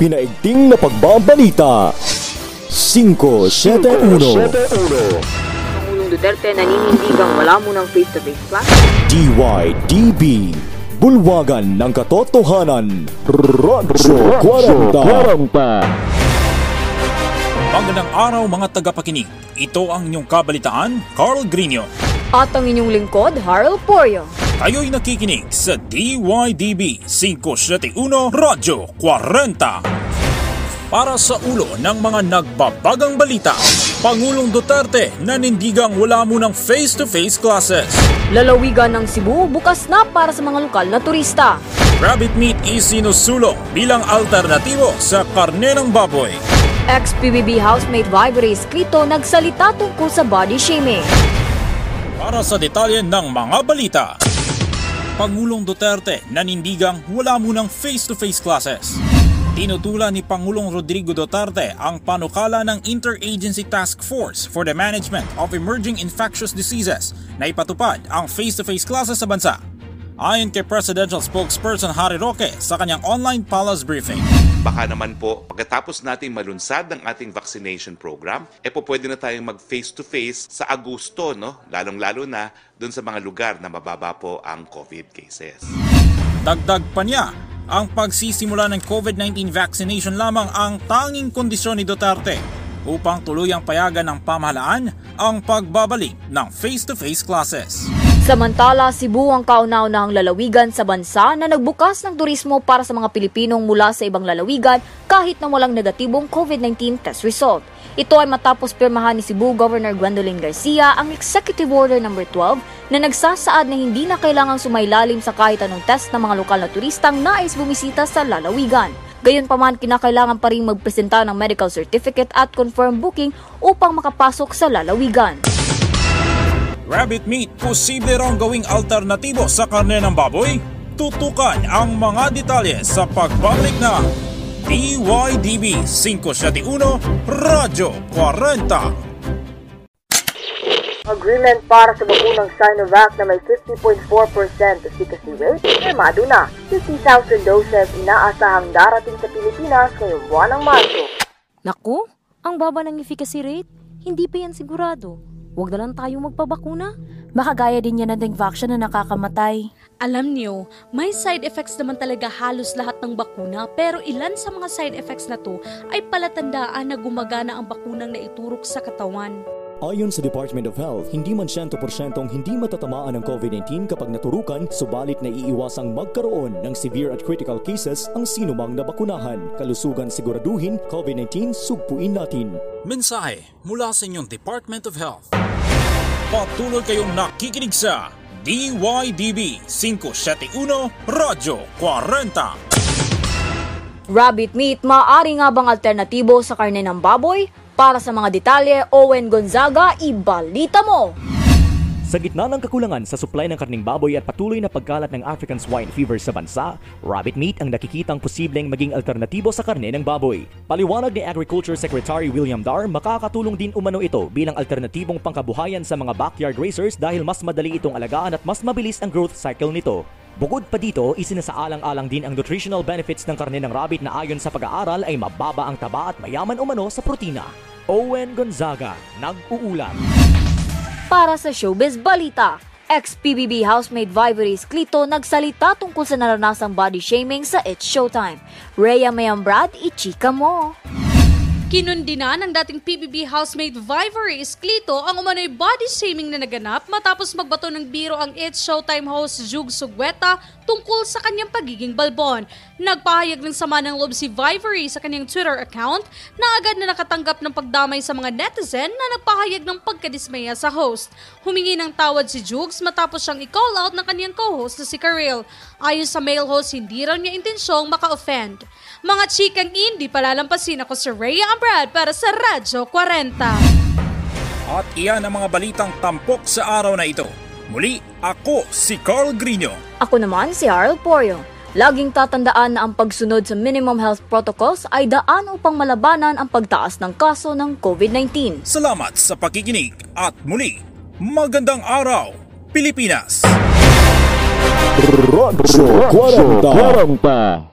pinaigting na pagbabalita. 571 Pangulong Duterte naninindigang wala munang face-to-face class. DYDB Bulwagan ng Katotohanan Radyo 40 Magandang araw mga tagapakinig. Ito ang inyong kabalitaan, Carl Grino. At ang inyong lingkod, Harold Porio. Kayo'y nakikinig sa DYDB 571 Radyo 40. Para sa ulo ng mga nagbabagang balita, Pangulong Duterte nanindigang wala munang face-to-face classes. Lalawigan ng Cebu bukas na para sa mga lokal na turista. Rabbit meat isinusulong bilang alternatibo sa karne ng baboy. Ex-PBB housemate Vibery Escrito nagsalita tungkol sa body shaming. Para sa detalye ng mga balita, Pangulong Duterte nanindigang wala munang face-to-face classes. Tinutulan ni Pangulong Rodrigo Duterte ang panukala ng Interagency Task Force for the Management of Emerging Infectious Diseases na ipatupad ang face-to-face classes sa bansa. Ayon kay Presidential Spokesperson Harry Roque sa kanyang online palace briefing. Baka naman po pagkatapos nating malunsad ng ating vaccination program, eh po pwede na tayong mag face-to-face sa Agosto, no? Lalong-lalo na doon sa mga lugar na mababa po ang COVID cases. Dagdag pa niya, ang pagsisimula ng COVID-19 vaccination lamang ang tanging kondisyon ni Duterte upang tuluyang payagan ng pamahalaan ang pagbabalik ng face-to-face classes. Samantala, Cebu ang kauna-unahang lalawigan sa bansa na nagbukas ng turismo para sa mga Pilipinong mula sa ibang lalawigan kahit na walang negatibong COVID-19 test result. Ito ay matapos pirmahan ni Cebu Governor Gwendolyn Garcia ang Executive Order No. 12 na nagsasaad na hindi na kailangang sumailalim sa kahit anong test ng mga lokal na turistang nais bumisita sa lalawigan. Gayunpaman, kinakailangan pa rin magpresenta ng medical certificate at confirm booking upang makapasok sa lalawigan. Rabbit meat, posible raw gawing alternatibo sa karne ng baboy? Tutukan ang mga detalye sa pagbabalik na DYDB 571 Radyo 40. Agreement para sa bakunang Sinovac na may 50.4% efficacy rate, firmado na. 50,000 doses inaasahang darating sa Pilipinas ngayong buwan ng Marso. Naku, ang baba ng efficacy rate, hindi pa yan sigurado. Huwag na lang tayong magpabakuna. Baka gaya din yan ng vaccine na nakakamatay. Alam niyo, may side effects naman talaga halos lahat ng bakuna pero ilan sa mga side effects na to ay palatandaan na gumagana ang bakunang naiturok sa katawan. Ayon sa Department of Health, hindi man 100% hindi matatamaan ng COVID-19 kapag naturukan, subalit naiiwasang magkaroon ng severe at critical cases ang sinumang nabakunahan. Kalusugan siguraduhin, COVID-19 sugpuin natin. Mensahe mula sa inyong Department of Health. Patuloy kayong nakikinig sa DYDB 571 Radyo 40. Rabbit meat, maaari nga bang alternatibo sa karne ng baboy? Para sa mga detalye, Owen Gonzaga, ibalita mo! Sa gitna ng kakulangan sa supply ng karning baboy at patuloy na pagkalat ng African swine fever sa bansa, rabbit meat ang nakikitang posibleng maging alternatibo sa karne ng baboy. Paliwanag ni Agriculture Secretary William Dar, makakatulong din umano ito bilang alternatibong pangkabuhayan sa mga backyard racers dahil mas madali itong alagaan at mas mabilis ang growth cycle nito. Bukod pa dito, isinasaalang-alang din ang nutritional benefits ng karne ng rabbit na ayon sa pag-aaral ay mababa ang taba at mayaman umano sa protina. Owen Gonzaga, nag-uulat. Para sa Showbiz Balita, ex-PBB housemate Vivery Esclito nagsalita tungkol sa naranasang body shaming sa It's Showtime. Rhea Mayambrad, ichika mo! Kinundina ng dating PBB housemate Vivery Esclito ang umano'y body shaming na naganap matapos magbato ng biro ang It's Showtime host Jug Sugueta tungkol sa kanyang pagiging balbon. Nagpahayag ng sama ng loob si Vivery sa kanyang Twitter account na agad na nakatanggap ng pagdamay sa mga netizen na nagpahayag ng pagkadismaya sa host. Humingi ng tawad si Jugs matapos siyang i-call out ng kanyang co-host na si Karel. Ayon sa male host, hindi raw niya intensyong maka-offend. Mga chikang hindi palalampasin ako si Rhea Ambrad para sa Radyo 40. At iyan ang mga balitang tampok sa araw na ito. Muli, ako si Carl Grino. Ako naman si Harold Porio. Laging tatandaan na ang pagsunod sa minimum health protocols ay daan upang malabanan ang pagtaas ng kaso ng COVID-19. Salamat sa pakikinig at muli, magandang araw, Pilipinas! Radyo 40.